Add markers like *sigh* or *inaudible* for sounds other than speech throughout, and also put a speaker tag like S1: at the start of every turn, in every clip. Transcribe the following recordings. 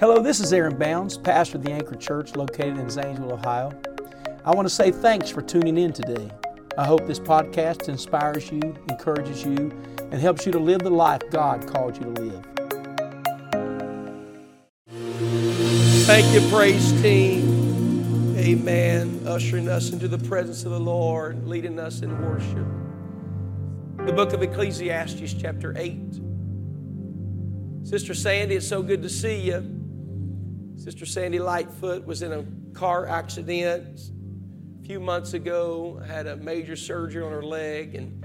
S1: Hello, this is Aaron Bounds, pastor of the Anchor Church located in Zanesville, Ohio. I want to say thanks for tuning in today. I hope this podcast inspires you, encourages you, and helps you to live the life God called you to live.
S2: Thank you, praise team. Amen. Ushering us into the presence of the Lord, leading us in worship. The book of Ecclesiastes, chapter 8. Sister Sandy, it's so good to see you. Sister Sandy Lightfoot was in a car accident a few months ago, had a major surgery on her leg, and,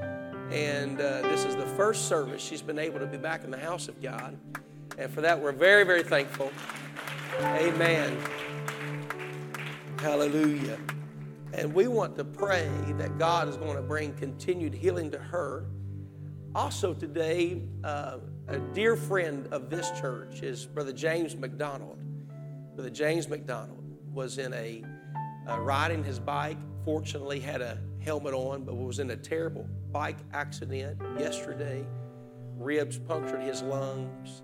S2: and uh, this is the first service she's been able to be back in the house of God. And for that, we're very, very thankful. Amen. Hallelujah. And we want to pray that God is going to bring continued healing to her. Also, today, uh, a dear friend of this church is Brother James McDonald. Brother James McDonald was in a uh, riding his bike. Fortunately, had a helmet on, but was in a terrible bike accident yesterday. Ribs punctured his lungs,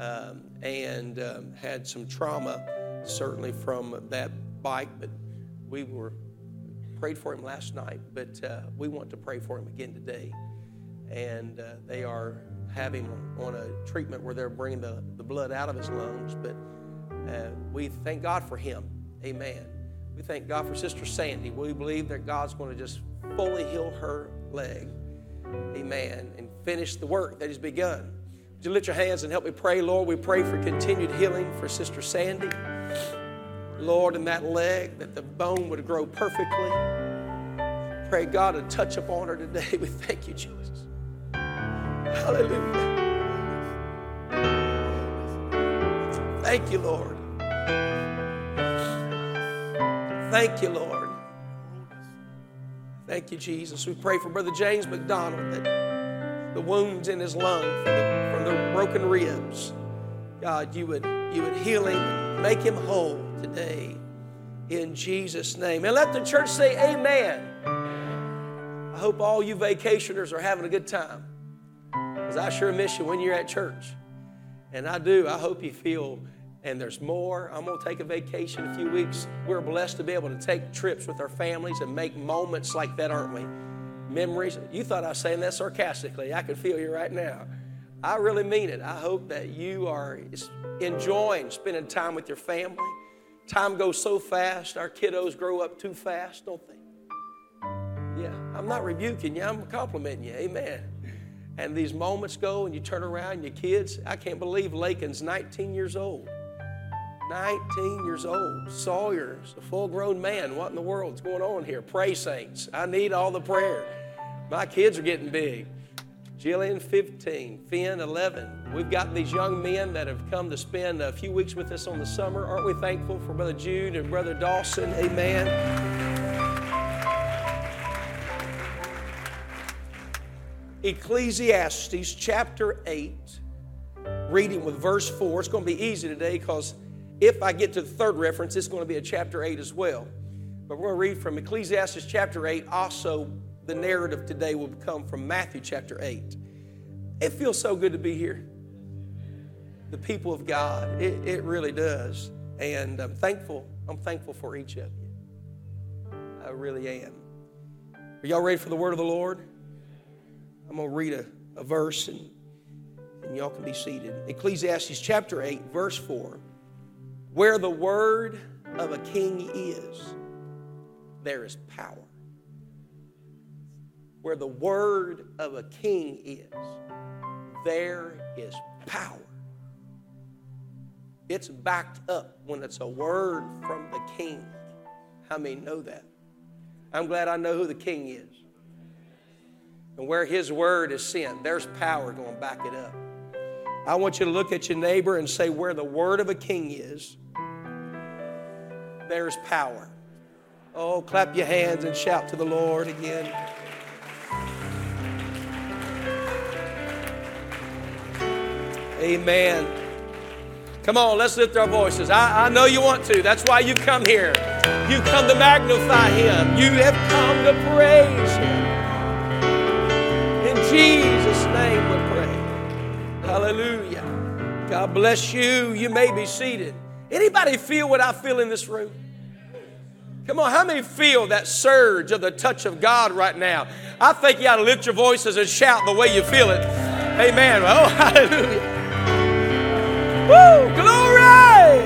S2: um, and um, had some trauma, certainly from that bike. But we were prayed for him last night, but uh, we want to pray for him again today. And uh, they are having on a treatment where they're bringing the, the blood out of his lungs, but uh, we thank God for him. Amen. We thank God for Sister Sandy. We believe that God's going to just fully heal her leg. Amen. And finish the work that He's begun. Would you lift your hands and help me pray, Lord? We pray for continued healing for Sister Sandy. Lord, in that leg, that the bone would grow perfectly. Pray God to touch upon her today. *laughs* We thank you, Jesus. Hallelujah. Thank you, Lord. Thank you, Lord. Thank you, Jesus. We pray for Brother James McDonald that the wounds in his lung from the, from the broken ribs, God, you would, you would heal him, make him whole today in Jesus' name. And let the church say, Amen. I hope all you vacationers are having a good time because I sure miss you when you're at church. And I do. I hope you feel and there's more. I'm going to take a vacation a few weeks. We're blessed to be able to take trips with our families and make moments like that, aren't we? Memories. You thought I was saying that sarcastically. I can feel you right now. I really mean it. I hope that you are enjoying spending time with your family. Time goes so fast. Our kiddos grow up too fast, don't they? Yeah, I'm not rebuking you, I'm complimenting you. Amen. And these moments go, and you turn around, and your kids, I can't believe Lakin's 19 years old. 19 years old. Sawyer's a full grown man. What in the world's going on here? Pray, saints. I need all the prayer. My kids are getting big. Jillian, 15. Finn, 11. We've got these young men that have come to spend a few weeks with us on the summer. Aren't we thankful for Brother Jude and Brother Dawson? Amen. Ecclesiastes chapter 8, reading with verse 4. It's going to be easy today because if I get to the third reference, it's going to be a chapter 8 as well. But we're going to read from Ecclesiastes chapter 8. Also, the narrative today will come from Matthew chapter 8. It feels so good to be here. The people of God. It, it really does. And I'm thankful. I'm thankful for each of you. I really am. Are y'all ready for the word of the Lord? I'm going to read a, a verse and, and y'all can be seated. Ecclesiastes chapter 8, verse 4. Where the word of a king is, there is power. Where the word of a king is, there is power. It's backed up when it's a word from the king. How many know that? I'm glad I know who the king is. And where his word is sent, there's power going to back it up. I want you to look at your neighbor and say, Where the word of a king is, there's power. Oh, clap your hands and shout to the Lord again. Amen. Come on, let's lift our voices. I, I know you want to. That's why you come here. You come to magnify Him. You have come to praise Him. In Jesus' name we pray. Hallelujah. God bless you. You may be seated. Anybody feel what I feel in this room? Come on, how many feel that surge of the touch of God right now? I think you ought to lift your voices and shout the way you feel it. Amen. *laughs* Oh, hallelujah. Woo, glory!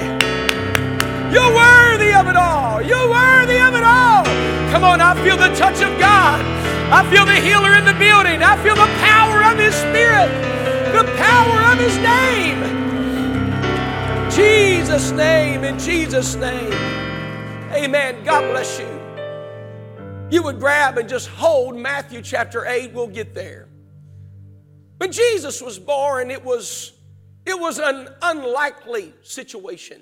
S2: You're worthy of it all. You're worthy of it all. Come on, I feel the touch of God. I feel the healer in the building. I feel the power of His Spirit, the power of His name. Jesus' name, in Jesus' name. Amen. God bless you. You would grab and just hold Matthew chapter 8. We'll get there. When Jesus was born, it was, it was an unlikely situation.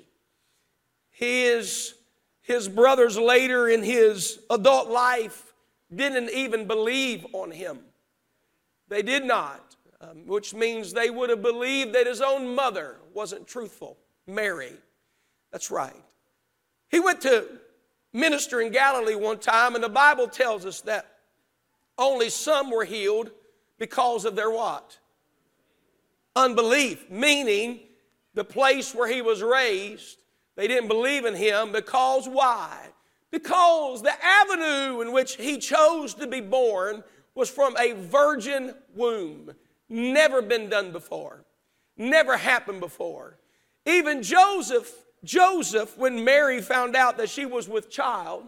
S2: His, his brothers later in his adult life didn't even believe on him. They did not, um, which means they would have believed that his own mother wasn't truthful, Mary. That's right. He went to minister in Galilee one time, and the Bible tells us that only some were healed because of their what? Unbelief, meaning the place where he was raised, they didn't believe in him because why? Because the avenue in which he chose to be born was from a virgin womb. Never been done before, never happened before. Even Joseph Joseph, when Mary found out that she was with child,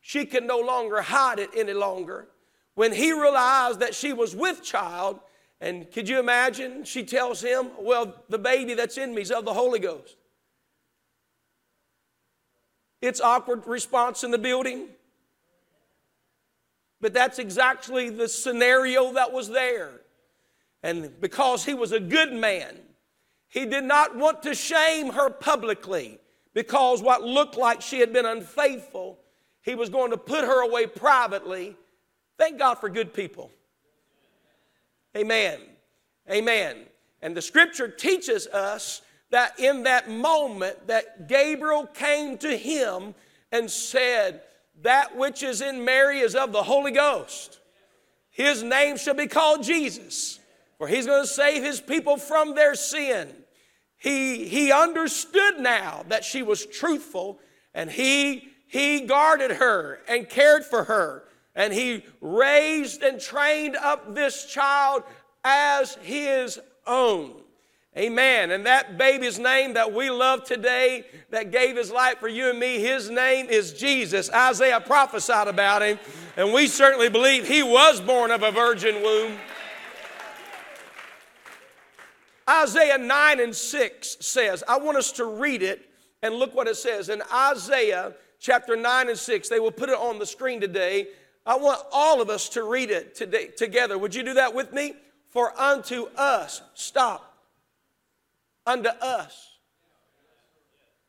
S2: she could no longer hide it any longer. When he realized that she was with child, and could you imagine? She tells him, Well, the baby that's in me is of the Holy Ghost. It's awkward response in the building. But that's exactly the scenario that was there. And because he was a good man, he did not want to shame her publicly because what looked like she had been unfaithful, he was going to put her away privately. Thank God for good people. Amen. Amen. And the scripture teaches us that in that moment that Gabriel came to him and said, That which is in Mary is of the Holy Ghost. His name shall be called Jesus for he's going to save his people from their sin. He, he understood now that she was truthful and he, he guarded her and cared for her and he raised and trained up this child as his own. Amen. And that baby's name that we love today, that gave his life for you and me, his name is Jesus. Isaiah prophesied about him, and we certainly believe he was born of a virgin womb. Isaiah 9 and 6 says, I want us to read it and look what it says. In Isaiah chapter 9 and 6, they will put it on the screen today. I want all of us to read it today, together. Would you do that with me? For unto us, stop. Unto us,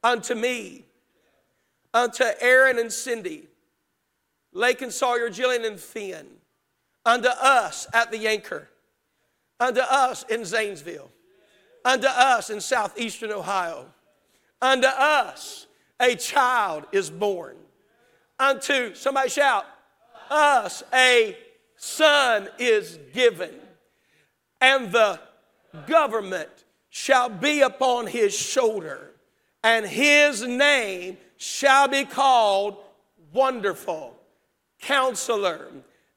S2: unto me, unto Aaron and Cindy, Lake and Sawyer, Jillian and Finn, unto us at the anchor, unto us in Zanesville Unto us in southeastern Ohio, unto us a child is born. Unto, somebody shout, us a son is given, and the government shall be upon his shoulder, and his name shall be called Wonderful, Counselor,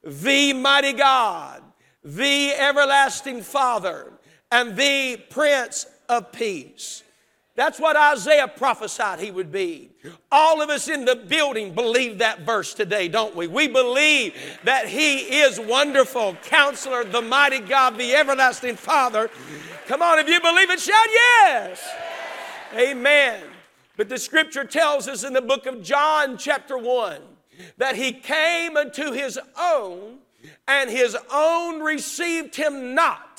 S2: the Mighty God, the Everlasting Father and the Prince of Peace. That's what Isaiah prophesied he would be. All of us in the building believe that verse today, don't we? We believe that he is wonderful, counselor, the mighty God, the everlasting Father. Come on, if you believe it, shout yes. Amen. But the scripture tells us in the book of John, chapter 1, that he came unto his own, and his own received him not.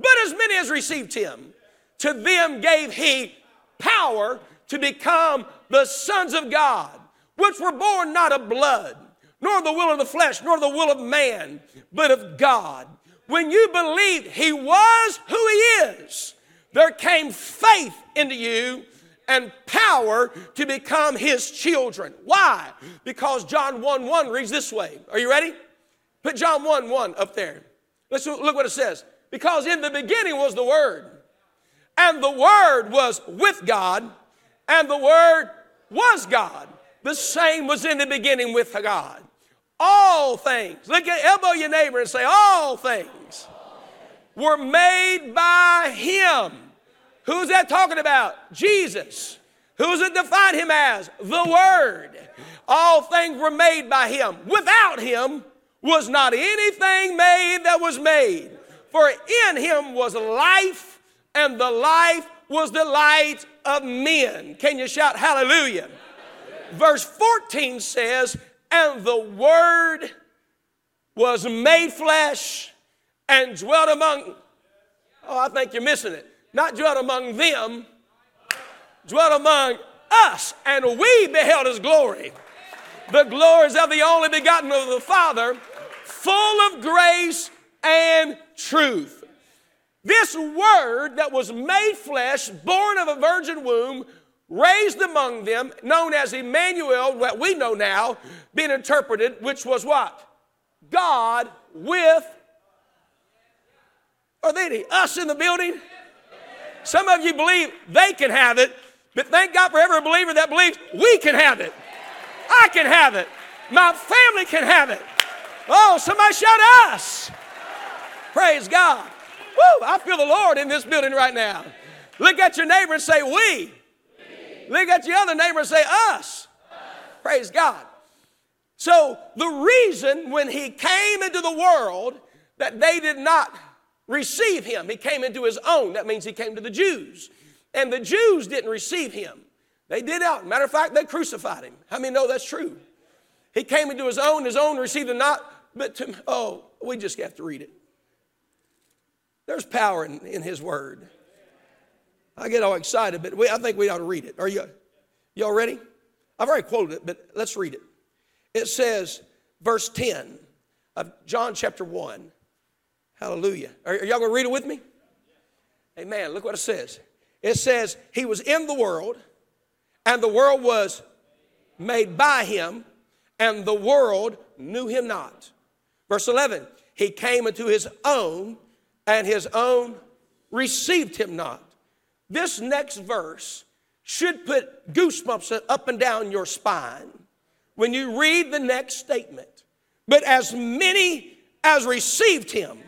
S2: But as many as received him, to them gave he power to become the sons of God, which were born not of blood, nor the will of the flesh, nor the will of man, but of God. When you believed he was who he is, there came faith into you and power to become his children. Why? Because John 1 1 reads this way. Are you ready? Put John 1 1 up there. Let's look what it says. Because in the beginning was the Word, And the Word was with God, and the Word was God. The same was in the beginning with God. All things, look at, elbow your neighbor and say, All things were made by Him. Who's that talking about? Jesus. Who's it defined Him as? The Word. All things were made by Him. Without Him was not anything made that was made. For in Him was life, and the life was the light of men. Can you shout hallelujah? Verse 14 says, And the Word was made flesh and dwelt among, oh, I think you're missing it. Not dwelt among them, dwelt among us, and we beheld his glory. The glories of the only begotten of the Father, full of grace and truth. This word that was made flesh, born of a virgin womb, raised among them, known as Emmanuel, what we know now, being interpreted, which was what? God with. Are they any us in the building? Some of you believe they can have it, but thank God for every believer that believes we can have it. I can have it. My family can have it. Oh, somebody shout us. Praise God. Woo, I feel the Lord in this building right now. Look at your neighbor and say, We. Look at your other neighbor and say, Us. Praise God. So, the reason when he came into the world that they did not receive him, he came into his own. That means he came to the Jews. And the Jews didn't receive him. They did out. Matter of fact, they crucified him. How many know that's true? He came into his own, his own received him not, but to, oh, we just have to read it. There's power in, in his word. I get all excited, but we, I think we ought to read it. Are you y'all ready? I've already quoted it, but let's read it. It says, verse 10 of John chapter 1. Hallelujah. Are, are y'all going to read it with me? Amen. Look what it says. It says, He was in the world, and the world was made by Him, and the world knew Him not. Verse 11, He came into His own, and His own received Him not. This next verse should put goosebumps up and down your spine when you read the next statement. But as many as received him,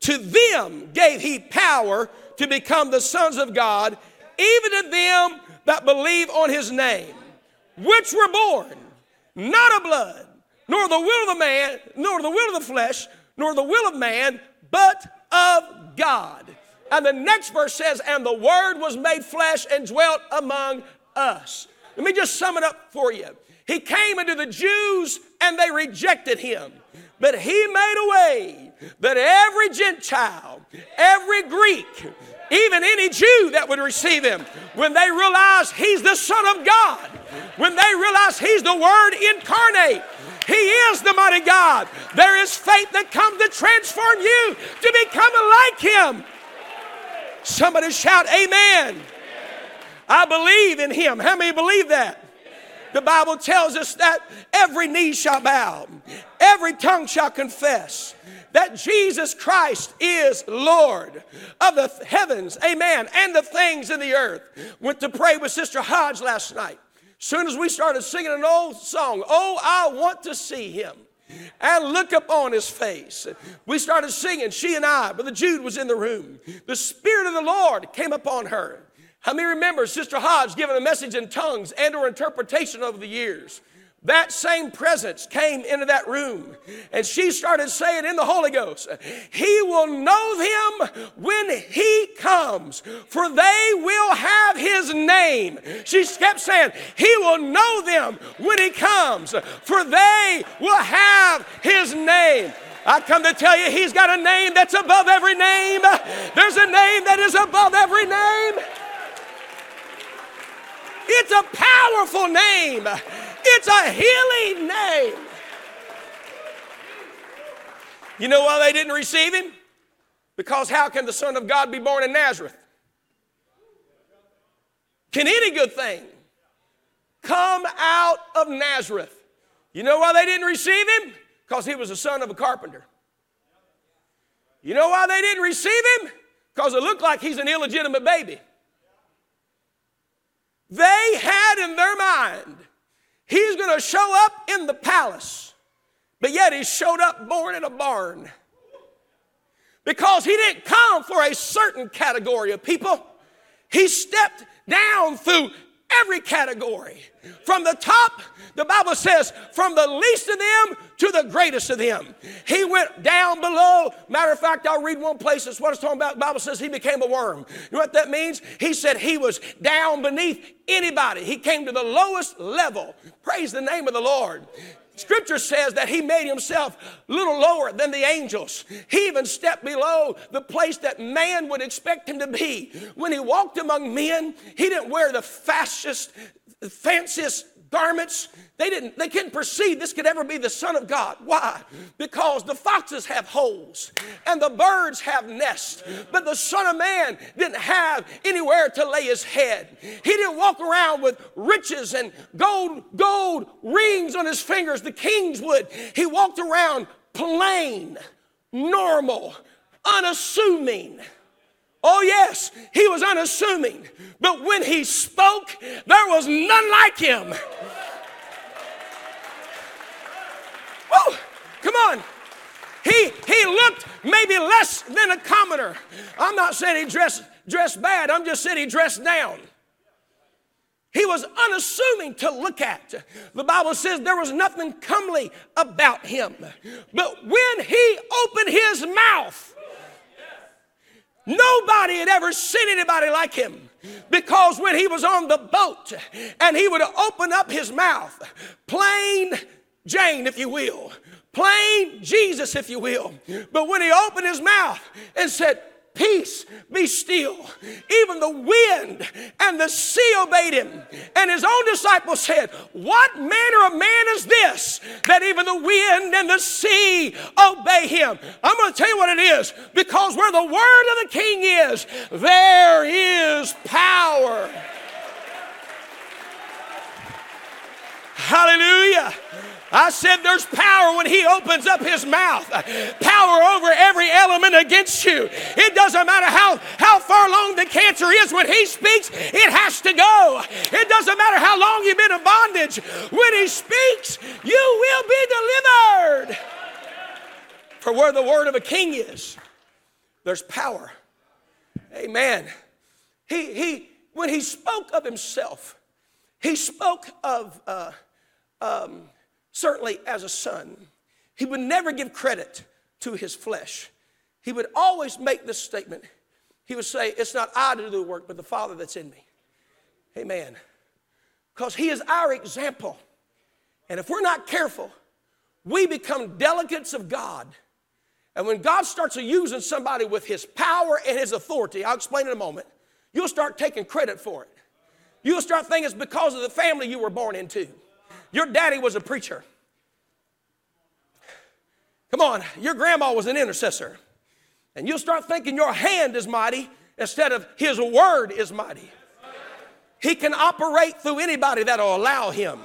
S2: to them gave he power to become the sons of God, even to them that believe on his name, which were born not of blood, nor the will of the man, nor the will of the flesh, nor the will of man, but of God. And the next verse says, And the Word was made flesh and dwelt among us. Let me just sum it up for you. He came into the Jews and they rejected him. But he made a way that every Gentile, every Greek, even any Jew that would receive him, when they realize he's the Son of God, when they realize he's the Word incarnate, he is the mighty God. There is faith that comes to transform you to become like him. Somebody shout, Amen. I believe in him. How many believe that? The Bible tells us that every knee shall bow, every tongue shall confess that Jesus Christ is Lord of the heavens, amen, and the things in the earth. Went to pray with Sister Hodge last night. Soon as we started singing an old song, Oh, I want to see him and look upon his face. We started singing, she and I, Brother Jude was in the room. The Spirit of the Lord came upon her. How many remember Sister Hodge giving a message in tongues and or interpretation over the years? That same presence came into that room and she started saying in the Holy Ghost, He will know them when He comes, for they will have His name. She kept saying, He will know them when He comes, for they will have His name. I come to tell you, He's got a name that's above every name. There's a name that is above every name. It's a powerful name. It's a healing name. You know why they didn't receive him? Because how can the Son of God be born in Nazareth? Can any good thing come out of Nazareth? You know why they didn't receive him? Because he was the son of a carpenter. You know why they didn't receive him? because it looked like he's an illegitimate baby. They had in their mind, he's going to show up in the palace, but yet he showed up born in a barn. Because he didn't come for a certain category of people, he stepped down through every category. From the top, the Bible says, from the least of them to the greatest of them. He went down below. Matter of fact, I'll read one place. That's what it's talking about. The Bible says he became a worm. You know what that means? He said he was down beneath anybody. He came to the lowest level. Praise the name of the Lord. Scripture says that he made himself little lower than the angels. He even stepped below the place that man would expect him to be. When he walked among men, he didn't wear the fastest, fanciest garments. They didn't, they couldn't perceive this could ever be the Son of God. Why? Because the foxes have holes and the birds have nests, but the Son of Man didn't have anywhere to lay his head. He didn't walk around with riches and gold, gold rings on his fingers, the kings would. He walked around plain, normal, unassuming. Oh, yes, he was unassuming. But when he spoke, there was none like him. Woo! Come on. He, he looked maybe less than a commoner. I'm not saying he dressed, dressed bad, I'm just saying he dressed down. He was unassuming to look at. The Bible says there was nothing comely about him. But when he opened his mouth, Nobody had ever seen anybody like him. Because when he was on the boat and he would open up his mouth, plain Jane, if you will, plain Jesus, if you will, but when he opened his mouth and said, Peace, be still. Even the wind and the sea obeyed him. And his own disciples said, What manner of man is this that even the wind and the sea obey him? I'm going to tell you what it is because where the word of the king is, there is power. Hallelujah. I said there's power when he opens up his mouth. Power over every element against you. It doesn't matter how, how far long the cancer is. When he speaks, it has to go. It doesn't matter how long you've been in bondage. When he speaks, you will be delivered. For where the word of a king is, there's power. Amen. He, he, when he spoke of himself, he spoke of uh, um, certainly as a son. He would never give credit to his flesh. He would always make this statement. He would say, It's not I to do the work, but the Father that's in me. Amen. Because he is our example. And if we're not careful, we become delegates of God. And when God starts using somebody with his power and his authority, I'll explain in a moment, you'll start taking credit for it. You'll start thinking it's because of the family you were born into. Your daddy was a preacher. Come on, your grandma was an intercessor. And you'll start thinking your hand is mighty instead of his word is mighty. He can operate through anybody that'll allow him.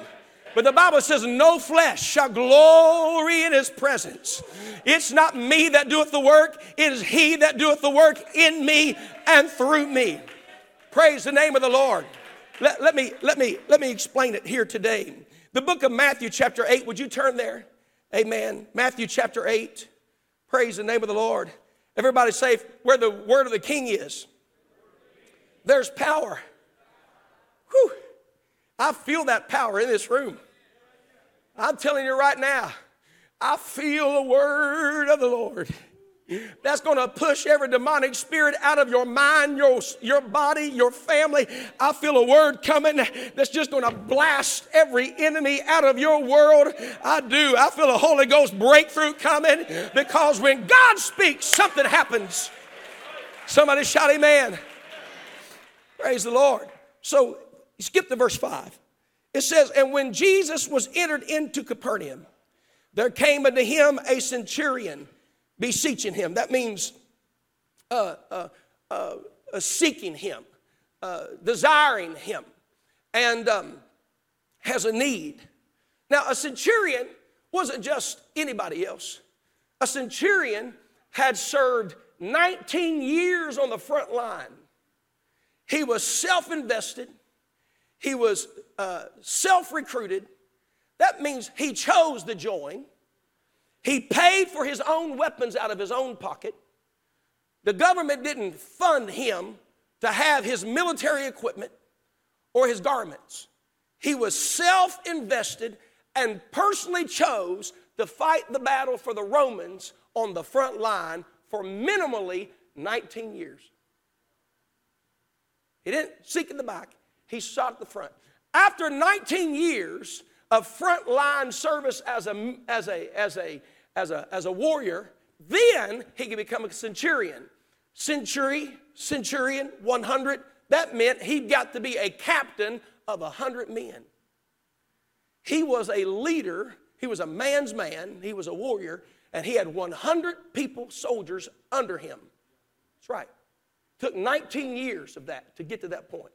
S2: But the Bible says, No flesh shall glory in his presence. It's not me that doeth the work, it is he that doeth the work in me and through me. Praise the name of the Lord. Let, let, me, let, me, let me explain it here today. The book of Matthew, chapter 8, would you turn there? Amen. Matthew, chapter 8. Praise the name of the Lord. Everybody say, where the word of the king is, there's power. Whew. I feel that power in this room. I'm telling you right now, I feel the word of the Lord that's going to push every demonic spirit out of your mind, your, your body, your family. I feel a word coming that's just going to blast every enemy out of your world. I do. I feel a Holy Ghost breakthrough coming because when God speaks, something happens. Somebody shout, Amen. Praise the Lord. So, skip to verse 5. It says, And when Jesus was entered into Capernaum, there came unto him a centurion beseeching him. That means uh, uh, uh, uh seeking him, uh, desiring him, and um, has a need. Now, a centurion wasn't just anybody else. A centurion had served 19 years on the front line. He was self invested, he was uh, self recruited. That means he chose to join. He paid for his own weapons out of his own pocket. The government didn't fund him to have his military equipment or his garments. He was self invested and personally chose to fight the battle for the Romans on the front line for minimally 19 years. He didn't seek in the back, he sought the front. After 19 years of frontline service as a, as a, as a, as a, as a warrior, then he could become a centurion. Century, centurion, 100, that meant he'd got to be a captain of 100 men. He was a leader, he was a man's man, he was a warrior, and he had 100 people, soldiers under him. That's right. Took 19 years of that to get to that point.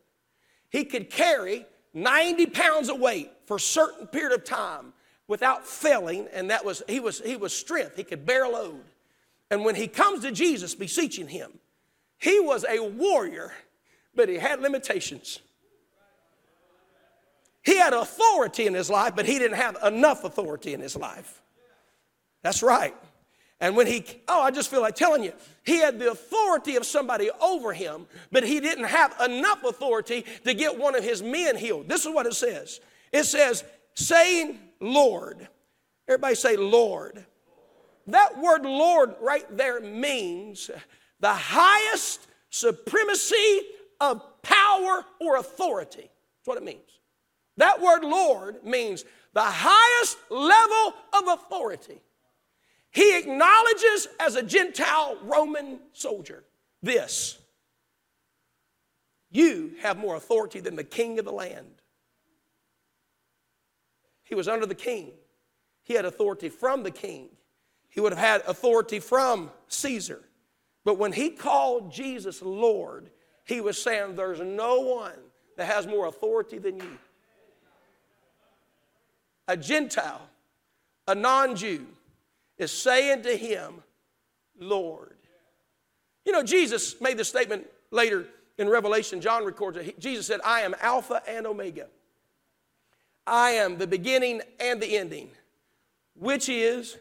S2: He could carry 90 pounds of weight for a certain period of time without failing, and that was he was he was strength. He could bear a load. And when he comes to Jesus beseeching him, he was a warrior, but he had limitations. He had authority in his life, but he didn't have enough authority in his life. That's right. And when he, oh, I just feel like telling you, he had the authority of somebody over him, but he didn't have enough authority to get one of his men healed. This is what it says it says, saying, Lord. Everybody say, Lord. That word Lord right there means the highest supremacy of power or authority. That's what it means. That word Lord means the highest level of authority. He acknowledges as a Gentile Roman soldier this you have more authority than the king of the land. He was under the king, he had authority from the king, he would have had authority from Caesar. But when he called Jesus Lord, he was saying, There's no one that has more authority than you. A Gentile, a non Jew, is saying to him, Lord. You know, Jesus made the statement later in Revelation, John records it. Jesus said, I am Alpha and Omega. I am the beginning and the ending, which is,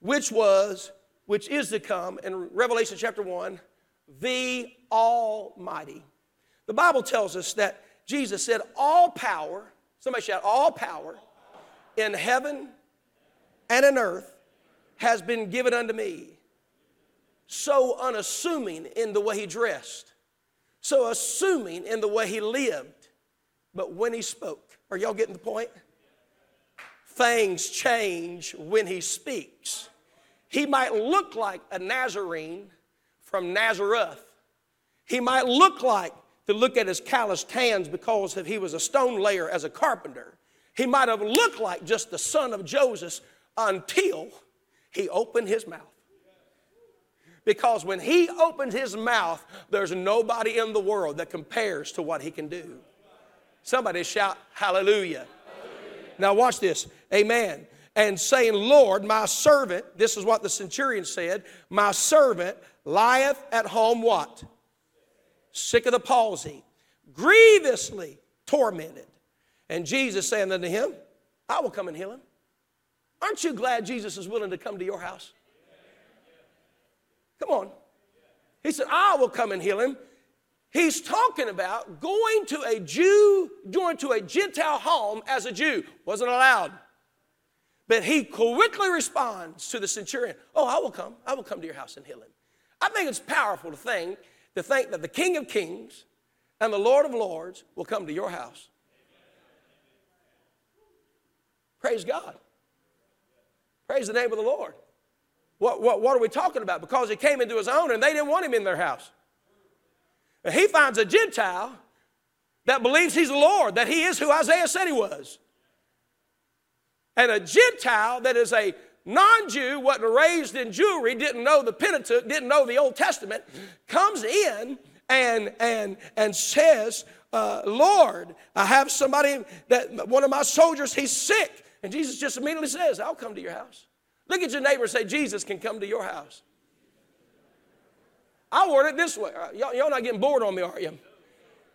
S2: which was, which is to come. In Revelation chapter 1, the Almighty. The Bible tells us that Jesus said, All power, somebody shout, all power in heaven and in earth has been given unto me. So unassuming in the way he dressed, so assuming in the way he lived. But when he spoke, are y'all getting the point? Things change when he speaks. He might look like a Nazarene from Nazareth. He might look like, to look at his calloused hands because he was a stone layer as a carpenter. He might have looked like just the son of Joseph until he opened his mouth. Because when he opens his mouth, there's nobody in the world that compares to what he can do. Somebody shout hallelujah. hallelujah. Now, watch this. Amen. And saying, Lord, my servant, this is what the centurion said, my servant lieth at home what? Sick of the palsy, grievously tormented. And Jesus saying unto him, I will come and heal him. Aren't you glad Jesus is willing to come to your house? Come on. He said, I will come and heal him. He's talking about going to a Jew, going to a Gentile home as a Jew. Wasn't allowed. But he quickly responds to the centurion, Oh, I will come. I will come to your house and heal him. I think it's powerful to think, to think that the King of Kings and the Lord of Lords will come to your house. Praise God. Praise the name of the Lord. What, what, what are we talking about? Because he came into his own and they didn't want him in their house. He finds a Gentile that believes he's the Lord, that he is who Isaiah said he was. And a Gentile that is a non Jew, wasn't raised in Jewry, didn't know the Pentateuch, didn't know the Old Testament, comes in and, and, and says, uh, Lord, I have somebody that one of my soldiers, he's sick. And Jesus just immediately says, I'll come to your house. Look at your neighbor and say, Jesus can come to your house. I word it this way. Uh, y'all, y'all not getting bored on me, are you?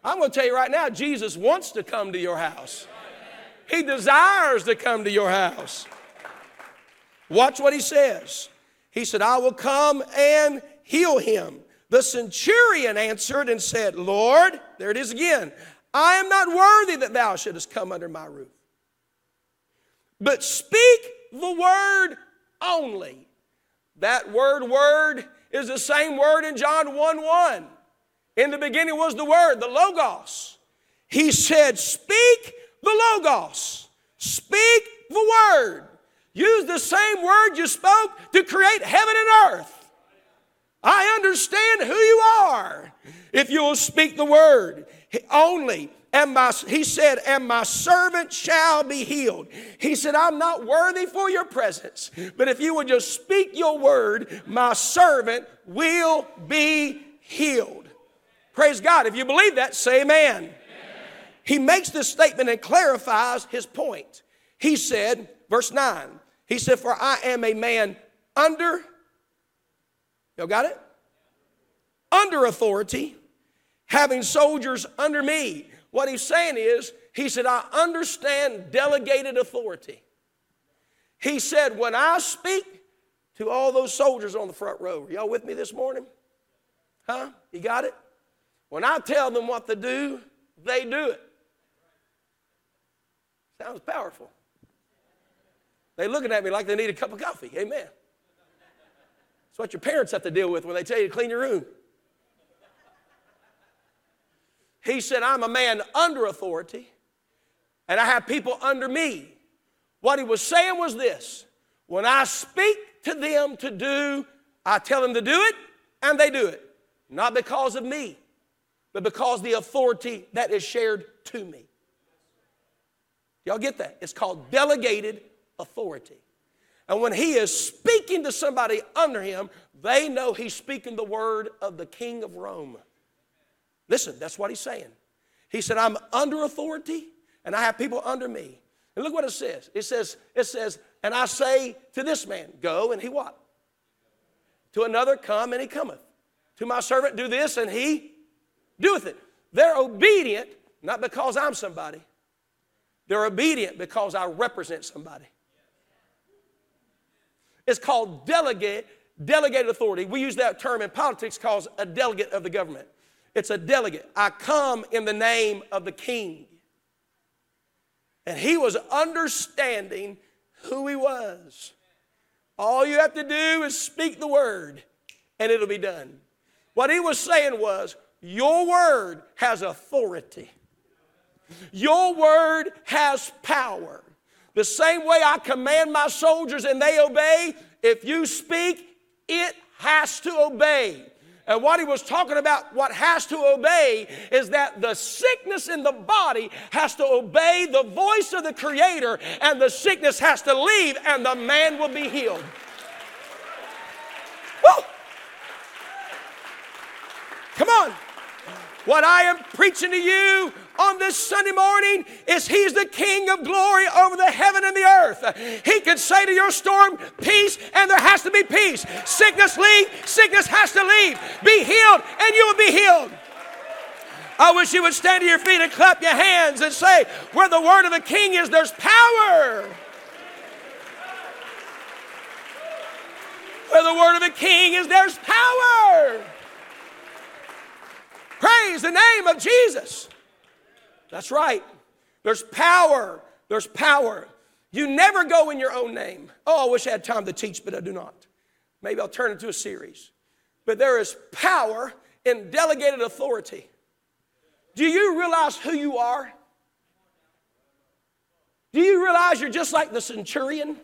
S2: I'm going to tell you right now, Jesus wants to come to your house. He desires to come to your house. Watch what he says. He said, I will come and heal him. The centurion answered and said, Lord, there it is again, I am not worthy that thou shouldest come under my roof. But speak the word only. That word, word, is the same word in John 1 1. In the beginning was the Word, the Logos. He said, Speak the Logos. Speak the Word. Use the same word you spoke to create heaven and earth. I understand who you are if you will speak the word only. And my, he said, and my servant shall be healed. He said, I'm not worthy for your presence, but if you would just speak your word, my servant will be healed. Praise God. If you believe that, say amen. amen. He makes this statement and clarifies his point. He said, verse 9, he said, For I am a man under, y'all got it? Under authority, having soldiers under me. What he's saying is, he said, I understand delegated authority. He said, when I speak to all those soldiers on the front row, y'all with me this morning? Huh? You got it? When I tell them what to do, they do it. Sounds powerful. They looking at me like they need a cup of coffee. Amen. That's what your parents have to deal with when they tell you to clean your room. He said, I'm a man under authority, and I have people under me. What he was saying was this when I speak to them to do, I tell them to do it, and they do it. Not because of me, but because the authority that is shared to me. Y'all get that? It's called delegated authority. And when he is speaking to somebody under him, they know he's speaking the word of the king of Rome. Listen, that's what he's saying. He said, I'm under authority and I have people under me. And look what it says. It says, it says, and I say to this man, go, and he what? To another, come, and he cometh. To my servant, do this, and he doeth it. They're obedient, not because I'm somebody. They're obedient because I represent somebody. It's called delegate, delegated authority. We use that term in politics called a delegate of the government. It's a delegate. I come in the name of the king. And he was understanding who he was. All you have to do is speak the word and it'll be done. What he was saying was, Your word has authority, your word has power. The same way I command my soldiers and they obey, if you speak, it has to obey. And what he was talking about, what has to obey, is that the sickness in the body has to obey the voice of the Creator, and the sickness has to leave, and the man will be healed. Woo! Come on. What I am preaching to you on this Sunday morning is He's the King of glory over the heaven and the earth. He can say to your storm, Peace, and there has to be peace. Sickness, leave. Sickness has to leave. Be healed, and you will be healed. I wish you would stand to your feet and clap your hands and say, Where the word of the King is, there's power. Where the word of the King is, there's power. Praise the name of Jesus. That's right. There's power. There's power. You never go in your own name. Oh, I wish I had time to teach, but I do not. Maybe I'll turn it into a series. But there is power in delegated authority. Do you realize who you are? Do you realize you're just like the centurion?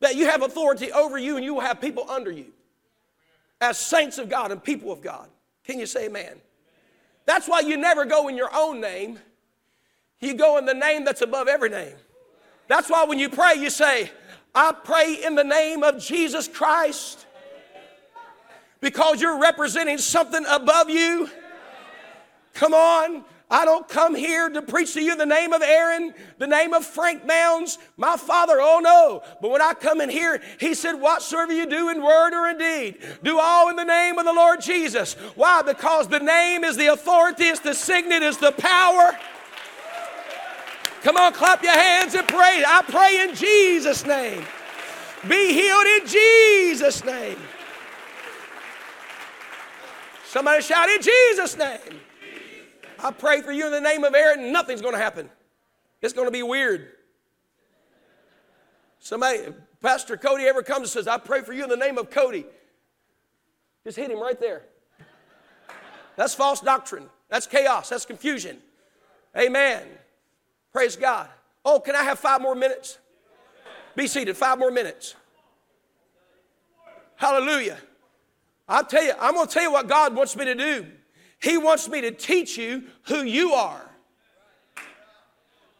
S2: That you have authority over you and you will have people under you as saints of God and people of God. Can you say amen? That's why you never go in your own name. You go in the name that's above every name. That's why when you pray, you say, I pray in the name of Jesus Christ. Because you're representing something above you. Come on. I don't come here to preach to you the name of Aaron, the name of Frank Bounds, my father. Oh no. But when I come in here, he said, Whatsoever you do in word or in deed, do all in the name of the Lord Jesus. Why? Because the name is the authority, it's the signet, it's the power. Come on, clap your hands and pray. I pray in Jesus' name. Be healed in Jesus' name. Somebody shout in Jesus' name. I pray for you in the name of Aaron, nothing's going to happen. It's going to be weird. Somebody, Pastor Cody ever comes and says, I pray for you in the name of Cody. Just hit him right there. That's false doctrine. That's chaos. That's confusion. Amen. Praise God. Oh, can I have five more minutes? Be seated. Five more minutes. Hallelujah. I'll tell you, I'm going to tell you what God wants me to do. He wants me to teach you who you are.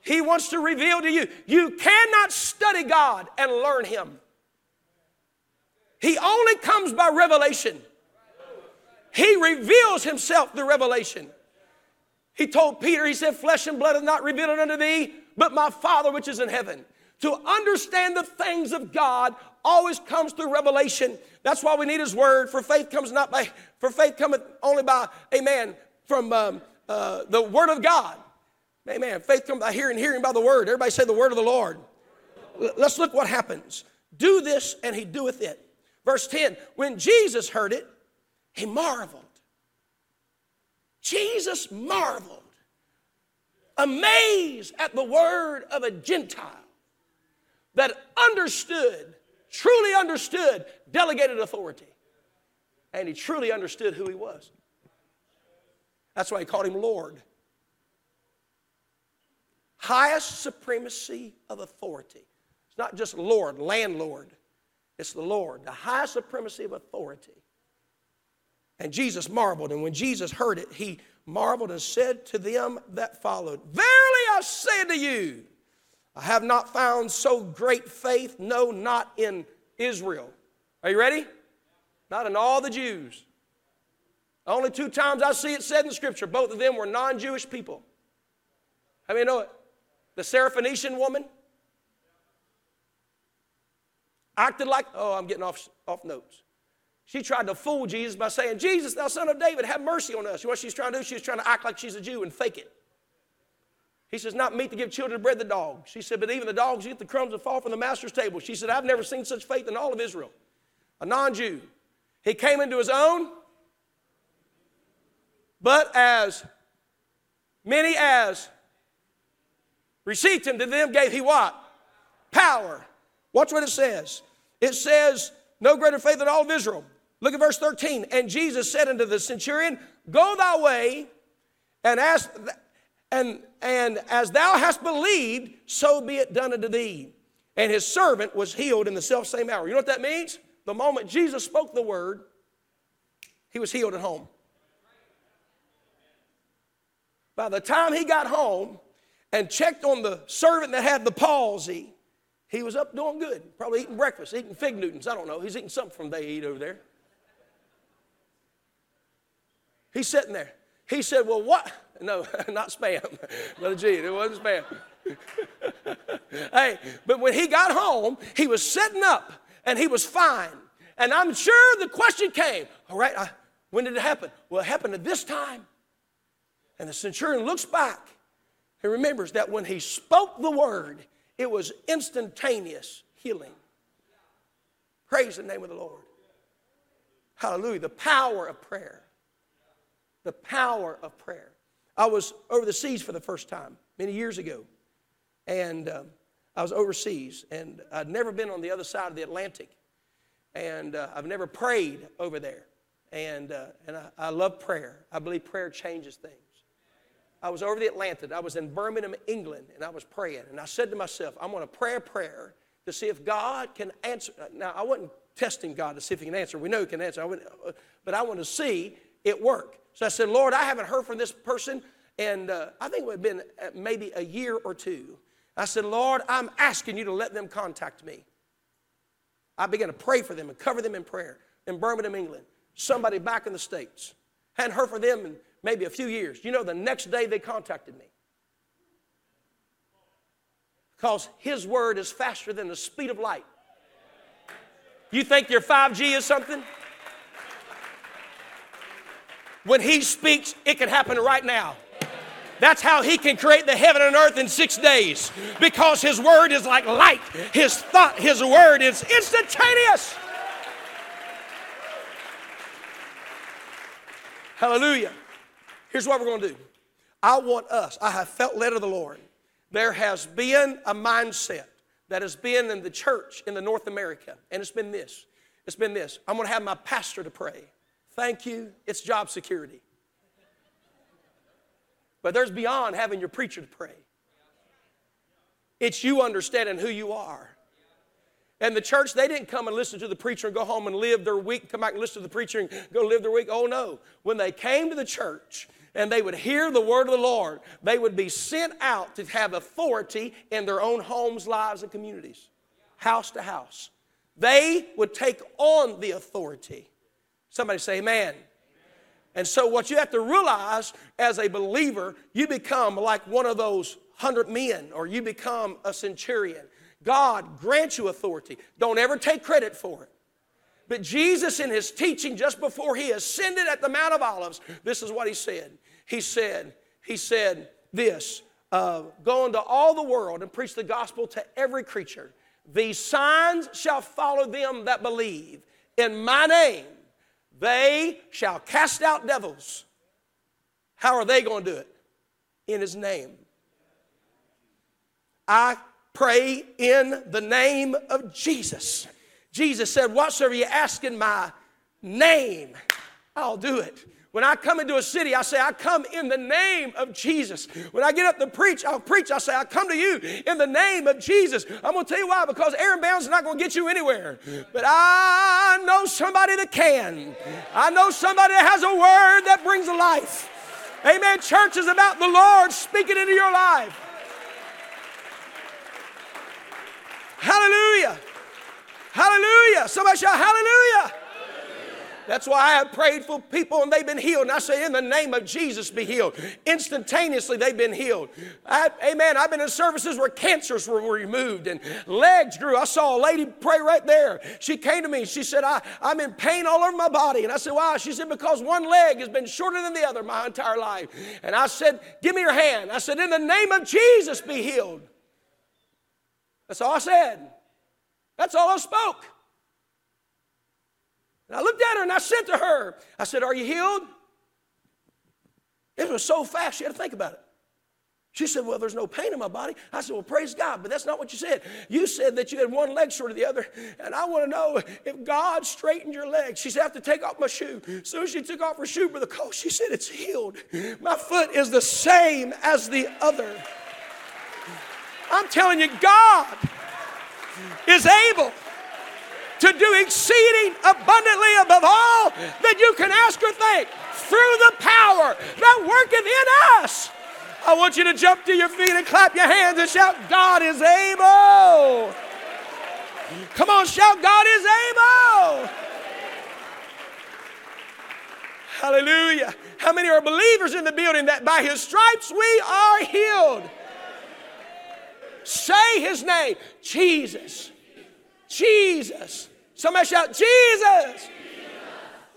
S2: He wants to reveal to you. You cannot study God and learn Him. He only comes by revelation. He reveals Himself through revelation. He told Peter, He said, Flesh and blood have not revealed it unto thee, but my Father which is in heaven. To understand the things of God always comes through revelation. That's why we need His Word. For faith comes not by, for faith cometh only by, amen, from um, uh, the Word of God. Amen. Faith comes by hearing, hearing by the Word. Everybody say the Word of the Lord. Let's look what happens. Do this, and He doeth it. Verse 10 When Jesus heard it, He marveled. Jesus marveled, amazed at the word of a Gentile that understood, truly understood delegated authority. And he truly understood who he was. That's why he called him Lord. Highest supremacy of authority. It's not just Lord, landlord. It's the Lord, the highest supremacy of authority. And Jesus marveled. And when Jesus heard it, he marveled and said to them that followed, Verily I say to you, I have not found so great faith, no, not in Israel. Are you ready? Not in all the Jews. Only two times I see it said in scripture, both of them were non Jewish people. How many know it? The Syrophoenician woman acted like, oh, I'm getting off, off notes. She tried to fool Jesus by saying, Jesus, thou son of David, have mercy on us. You know what she's trying to do? She's trying to act like she's a Jew and fake it. He says, Not meat to give children bread the dogs. She said, But even the dogs eat the crumbs that fall from the master's table. She said, I've never seen such faith in all of Israel. A non Jew. He came into his own, but as many as received him, to them gave he what? Power. Watch what it says. It says, No greater faith than all of Israel. Look at verse 13. And Jesus said unto the centurion, Go thy way and ask and, and as thou hast believed, so be it done unto thee. And his servant was healed in the self same hour. You know what that means? The moment Jesus spoke the word, he was healed at home. By the time he got home and checked on the servant that had the palsy, he was up doing good. Probably eating breakfast, eating fig Newtons. I don't know. He's eating something from they eat over there. He's sitting there. He said, Well, what? No, *laughs* not spam. *laughs* Brother G, it wasn't spam. *laughs* hey, but when he got home, he was sitting up and he was fine. And I'm sure the question came, All right, I, when did it happen? Well, it happened at this time. And the centurion looks back and remembers that when he spoke the word, it was instantaneous healing. Praise the name of the Lord. Hallelujah. The power of prayer the power of prayer. I was over the seas for the first time many years ago, and um, I was overseas, and I'd never been on the other side of the Atlantic, and uh, I've never prayed over there. And, uh, and I, I love prayer. I believe prayer changes things. I was over the Atlantic. I was in Birmingham, England, and I was praying. And I said to myself, I'm going to pray a prayer to see if God can answer. Now, I wasn't testing God to see if He can answer. We know He can answer. I would, but I want to see it work. So I said, Lord, I haven't heard from this person, and uh, I think it have been uh, maybe a year or two. I said, Lord, I'm asking you to let them contact me. I began to pray for them and cover them in prayer in Birmingham, England. Somebody back in the States. Hadn't heard from them in maybe a few years. You know, the next day they contacted me. Because his word is faster than the speed of light. You think your 5G is something? When he speaks, it can happen right now. That's how he can create the heaven and earth in six days because his word is like light. His thought, his word is instantaneous. Hallelujah. Here's what we're going to do. I want us, I have felt led of the Lord. There has been a mindset that has been in the church in the North America, and it's been this. It's been this. I'm going to have my pastor to pray. Thank you. It's job security. But there's beyond having your preacher to pray. It's you understanding who you are. And the church, they didn't come and listen to the preacher and go home and live their week, come back and listen to the preacher and go live their week. Oh no. When they came to the church and they would hear the word of the Lord, they would be sent out to have authority in their own homes, lives, and communities, house to house. They would take on the authority. Somebody say, Amen. And so, what you have to realize as a believer, you become like one of those hundred men, or you become a centurion. God grants you authority. Don't ever take credit for it. But Jesus, in his teaching just before he ascended at the Mount of Olives, this is what he said. He said, He said this uh, go into all the world and preach the gospel to every creature. These signs shall follow them that believe. In my name, they shall cast out devils. How are they going to do it? In His name. I pray in the name of Jesus. Jesus said, Whatsoever you ask in my name, I'll do it. When I come into a city, I say, I come in the name of Jesus. When I get up to preach, I'll preach. I say, I come to you in the name of Jesus. I'm going to tell you why, because Aaron Bounds is not going to get you anywhere. But I know somebody that can. I know somebody that has a word that brings life. Amen. Church is about the Lord speaking into your life. Hallelujah. Hallelujah. Somebody shout, Hallelujah. That's why I have prayed for people and they've been healed. And I say, in the name of Jesus, be healed. Instantaneously, they've been healed. I, amen. I've been in services where cancers were removed and legs grew. I saw a lady pray right there. She came to me. She said, I, I'm in pain all over my body. And I said, Why? She said, Because one leg has been shorter than the other my entire life. And I said, Give me your hand. I said, In the name of Jesus, be healed. That's all I said. That's all I spoke. And I looked at her and I said to her, I said, Are you healed? It was so fast, she had to think about it. She said, Well, there's no pain in my body. I said, Well, praise God, but that's not what you said. You said that you had one leg short of the other, and I want to know if God straightened your leg. She said, I have to take off my shoe. As she took off her shoe the coat, she said, It's healed. My foot is the same as the other. I'm telling you, God is able to do exceeding abundantly above all that you can ask or think through the power that worketh in us. I want you to jump to your feet and clap your hands and shout, God is able. Come on, shout, God is able. Hallelujah. How many are believers in the building that by his stripes we are healed? Say his name, Jesus. Jesus. Somebody shout, Jesus. Jesus.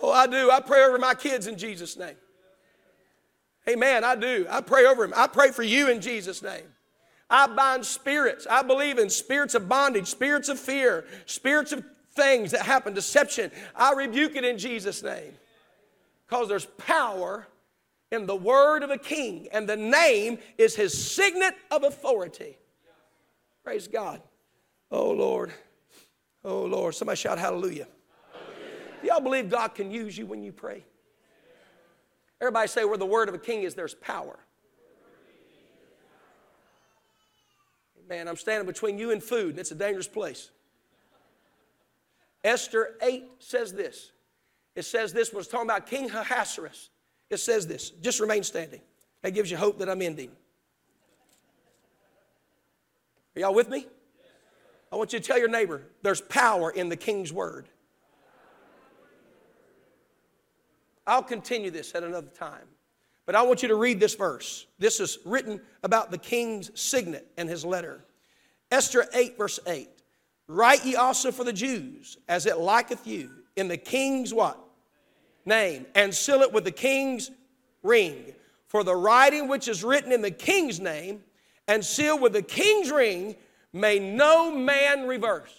S2: Oh, I do. I pray over my kids in Jesus' name. Amen. I do. I pray over them. I pray for you in Jesus' name. I bind spirits. I believe in spirits of bondage, spirits of fear, spirits of things that happen, deception. I rebuke it in Jesus' name. Because there's power in the word of a king, and the name is his signet of authority. Praise God. Oh, Lord. Oh, Lord. Somebody shout hallelujah. hallelujah. Do y'all believe God can use you when you pray? Everybody say, where the word of a king is, there's power. Man, I'm standing between you and food, and it's a dangerous place. Esther 8 says this. It says this was talking about King Ahasuerus. It says this. Just remain standing. That gives you hope that I'm ending. Are y'all with me? I want you to tell your neighbor there's power in the king's word. I'll continue this at another time. But I want you to read this verse. This is written about the king's signet and his letter. Esther 8, verse 8. Write ye also for the Jews, as it liketh you, in the king's what? Name, and seal it with the king's ring. For the writing which is written in the king's name and sealed with the king's ring may no man reverse.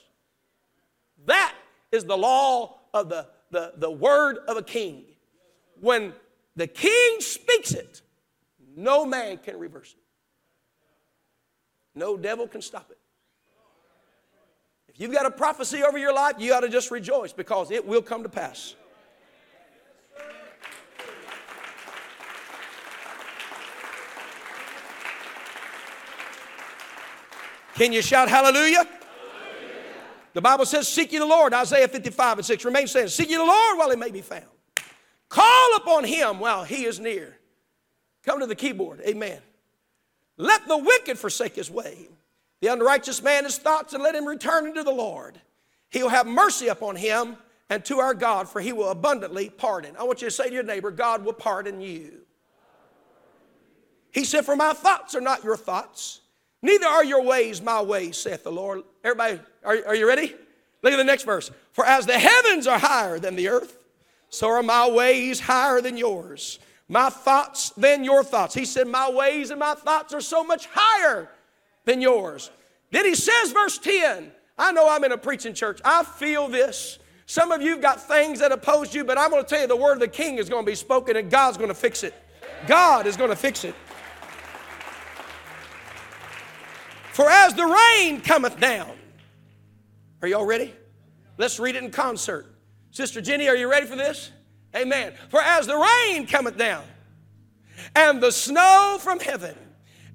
S2: That is the law of the, the, the word of a king. When the king speaks it, no man can reverse it. No devil can stop it. If you've got a prophecy over your life, you ought to just rejoice because it will come to pass. Can you shout hallelujah? The Bible says, Seek ye the Lord, Isaiah 55 and 6. Remain saying, Seek ye the Lord while he may be found. Call upon him while he is near. Come to the keyboard. Amen. Let the wicked forsake his way, the unrighteous man his thoughts, and let him return unto the Lord. He will have mercy upon him and to our God, for he will abundantly pardon. I want you to say to your neighbor, God will pardon you. He said, For my thoughts are not your thoughts, neither are your ways my ways, saith the Lord. Everybody, are, are you ready? Look at the next verse. For as the heavens are higher than the earth, so are my ways higher than yours, my thoughts than your thoughts. He said, My ways and my thoughts are so much higher than yours. Then he says, verse 10, I know I'm in a preaching church. I feel this. Some of you have got things that oppose you, but I'm going to tell you the word of the king is going to be spoken and God's going to fix it. God is going to fix it. For as the rain cometh down, are y'all ready? Let's read it in concert. Sister Jenny, are you ready for this? Amen. For as the rain cometh down, and the snow from heaven,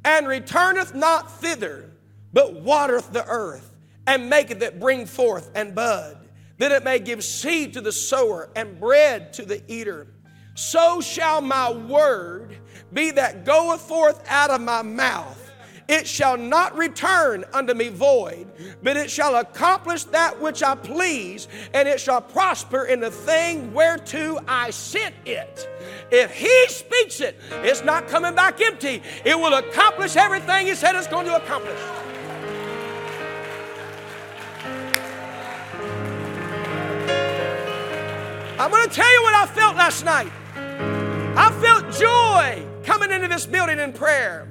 S2: and returneth not thither, but watereth the earth, and maketh it bring forth and bud, that it may give seed to the sower and bread to the eater. So shall my word be that goeth forth out of my mouth. It shall not return unto me void, but it shall accomplish that which I please, and it shall prosper in the thing whereto I sent it. If He speaks it, it's not coming back empty. It will accomplish everything He said it's going to accomplish. I'm going to tell you what I felt last night. I felt joy coming into this building in prayer.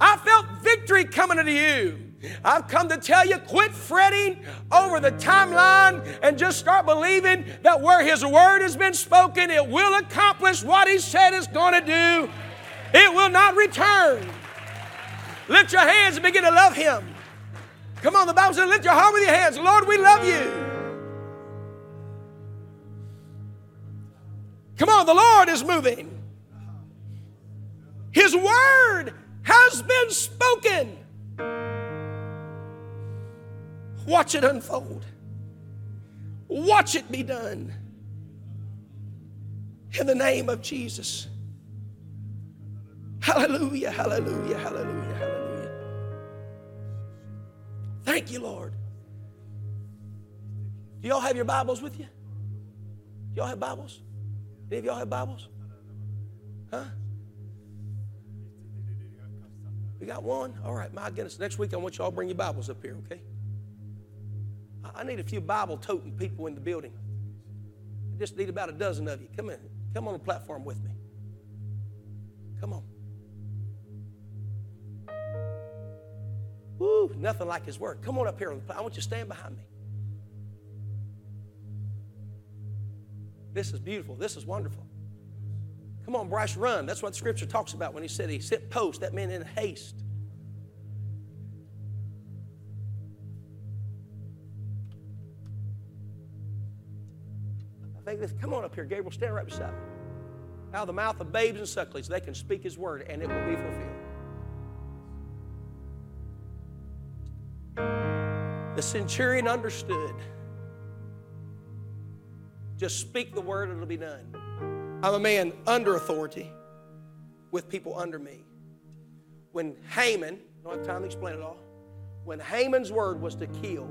S2: I felt victory coming into you. I've come to tell you quit fretting over the timeline and just start believing that where His word has been spoken, it will accomplish what He said it's going to do. It will not return. Lift your hands and begin to love Him. Come on, the Bible says, lift your heart with your hands. Lord, we love you. Come on, the Lord is moving. His word has been spoken. Watch it unfold. Watch it be done. In the name of Jesus. Hallelujah, hallelujah, hallelujah, hallelujah. Thank you, Lord. Do y'all have your Bibles with you? Y'all have Bibles? Any of y'all have Bibles? Huh? We got one? All right, my goodness. Next week, I want you all to bring your Bibles up here, okay? I need a few Bible toting people in the building. I just need about a dozen of you. Come in. Come on the platform with me. Come on. Woo, nothing like his word. Come on up here. On I want you to stand behind me. This is beautiful. This is wonderful. Come on, Bryce, run. That's what the scripture talks about when he said he sent post, that meant in haste. I think this, come on up here, Gabriel, stand right beside me. Out of the mouth of babes and sucklings, they can speak his word and it will be fulfilled. The centurion understood. Just speak the word, and it'll be done. I'm a man under authority with people under me. When Haman, I don't have time to explain it all, when Haman's word was to kill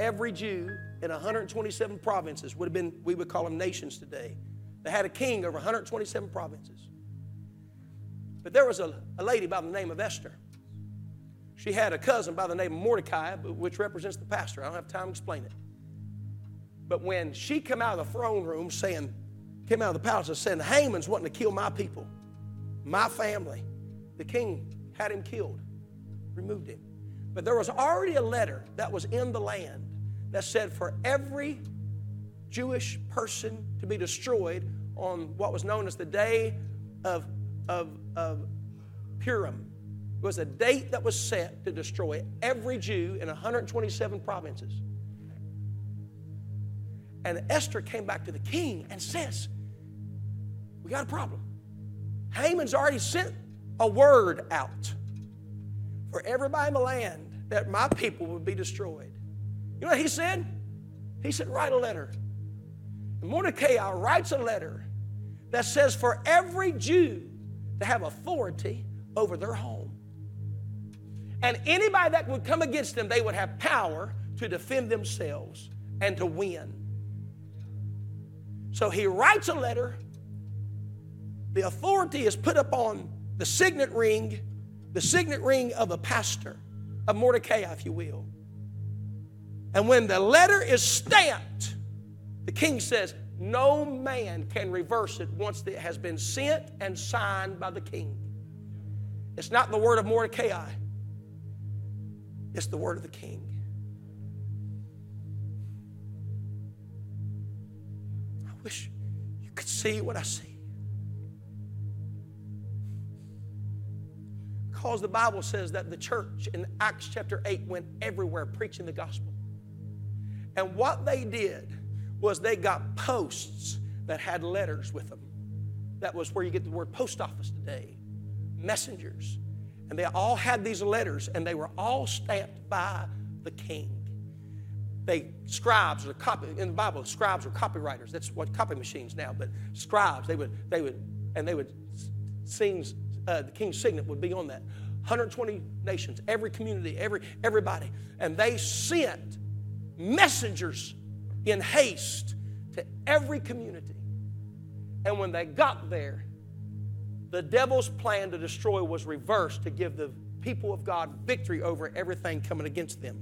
S2: every Jew in 127 provinces, would have been, we would call them nations today. They had a king over 127 provinces. But there was a, a lady by the name of Esther. She had a cousin by the name of Mordecai, which represents the pastor. I don't have time to explain it. But when she came out of the throne room saying, came out of the palace and said, Haman's wanting to kill my people, my family, the king had him killed, removed him. But there was already a letter that was in the land that said for every Jewish person to be destroyed on what was known as the day of, of, of Purim. It was a date that was set to destroy every Jew in 127 provinces. And Esther came back to the king and says, We got a problem. Haman's already sent a word out for everybody in the land that my people would be destroyed. You know what he said? He said, Write a letter. And Mordecai writes a letter that says, For every Jew to have authority over their home. And anybody that would come against them, they would have power to defend themselves and to win. So he writes a letter. The authority is put upon the signet ring, the signet ring of a pastor, of Mordecai, if you will. And when the letter is stamped, the king says, No man can reverse it once it has been sent and signed by the king. It's not the word of Mordecai, it's the word of the king. I wish you could see what I see. Because the Bible says that the church in Acts chapter 8 went everywhere preaching the gospel. And what they did was they got posts that had letters with them. That was where you get the word post office today. Messengers. And they all had these letters and they were all stamped by the king. They scribes or copy in the Bible, scribes were copywriters. That's what copy machines now, but scribes, they would, they would, and they would scenes, uh, the king's signet would be on that. 120 nations, every community, every everybody. And they sent messengers in haste to every community. And when they got there, the devil's plan to destroy was reversed to give the people of God victory over everything coming against them.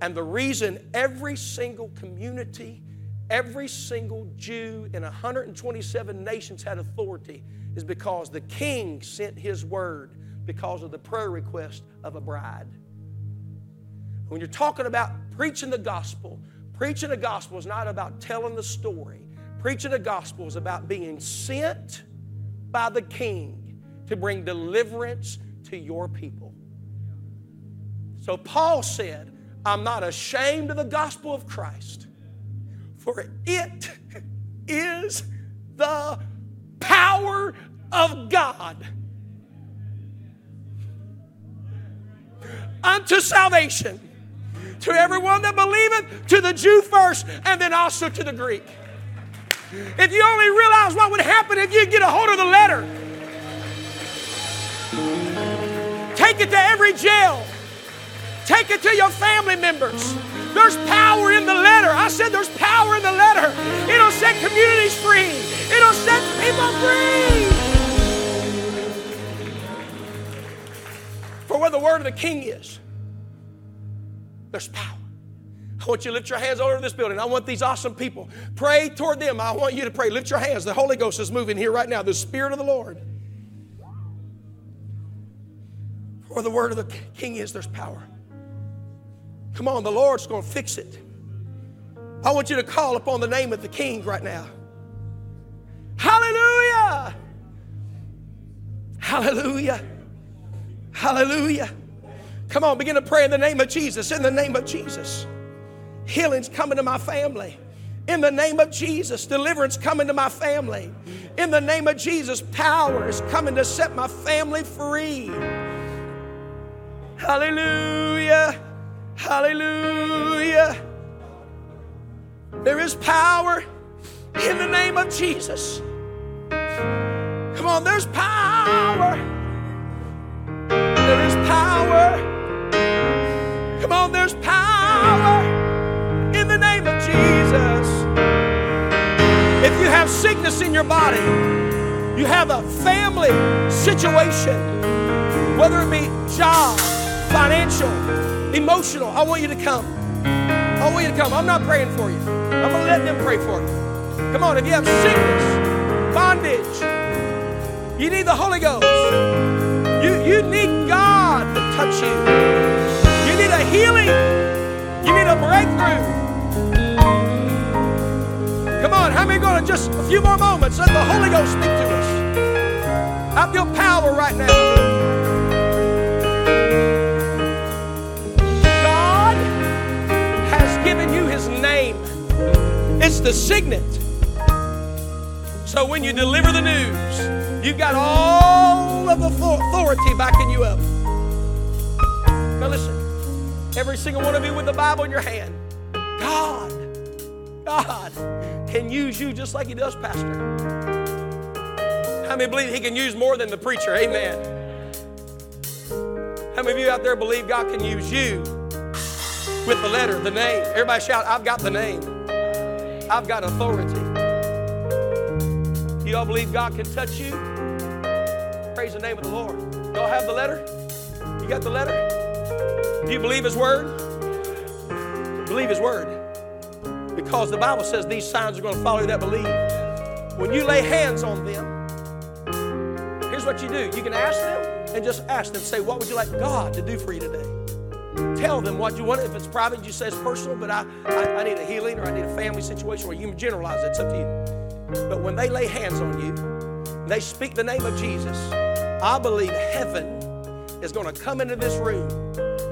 S2: And the reason every single community, every single Jew in 127 nations had authority is because the king sent his word because of the prayer request of a bride. When you're talking about preaching the gospel, preaching the gospel is not about telling the story. Preaching the gospel is about being sent by the king to bring deliverance to your people. So Paul said, I'm not ashamed of the gospel of Christ, for it is the power of God unto salvation to everyone that believeth, to the Jew first, and then also to the Greek. If you only realize what would happen if you get a hold of the letter, take it to every jail, take it to your family members. There's power in the letter. I said there's power in the letter. It'll set communities free, it'll set people free. For where the word of the king is, there's power. I want you to lift your hands all over this building. I want these awesome people. Pray toward them. I want you to pray. Lift your hands. The Holy Ghost is moving here right now. The Spirit of the Lord. For the word of the King is there's power. Come on, the Lord's going to fix it. I want you to call upon the name of the King right now. Hallelujah! Hallelujah! Hallelujah! Come on, begin to pray in the name of Jesus. In the name of Jesus. Healing's coming to my family. In the name of Jesus, deliverance coming to my family. In the name of Jesus, power is coming to set my family free. Hallelujah. Hallelujah. There is power in the name of Jesus. Come on, there's power. There is power. Come on, there's power in the name of Jesus. If you have sickness in your body, you have a family situation, whether it be job, financial, emotional, I want you to come. I want you to come. I'm not praying for you. I'm going to let them pray for you. Come on, if you have sickness, bondage, you need the Holy Ghost. You, you need God to touch you. You need a healing. You need a breakthrough. Come on, how many going to just a few more moments let the Holy Ghost speak to us? I feel power right now. The signet. So when you deliver the news, you've got all of the authority backing you up. Now listen, every single one of you with the Bible in your hand, God, God can use you just like He does, Pastor. How many believe He can use more than the preacher? Amen. How many of you out there believe God can use you with the letter, the name? Everybody shout, I've got the name. I've got authority. Do y'all believe God can touch you? Praise the name of the Lord. Y'all have the letter? You got the letter? Do you believe His word? Believe His word because the Bible says these signs are going to follow you that believe. When you lay hands on them, here's what you do you can ask them and just ask them, say, What would you like God to do for you today? Tell them what you want. If it's private, you say it's personal, but I, I, I need a healing or I need a family situation, or you can generalize it. It's up to you. But when they lay hands on you, they speak the name of Jesus, I believe heaven is going to come into this room.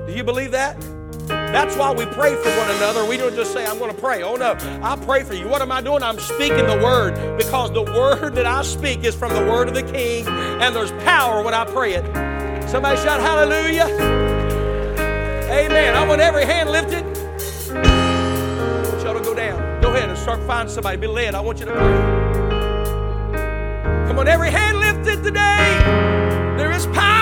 S2: Do you believe that? That's why we pray for one another. We don't just say, I'm going to pray. Oh, no. I pray for you. What am I doing? I'm speaking the word because the word that I speak is from the word of the King, and there's power when I pray it. Somebody shout hallelujah. Amen. I want every hand lifted. I want y'all to go down. Go ahead and start finding somebody. Be led. I want you to pray. Come on, every hand lifted today. There is power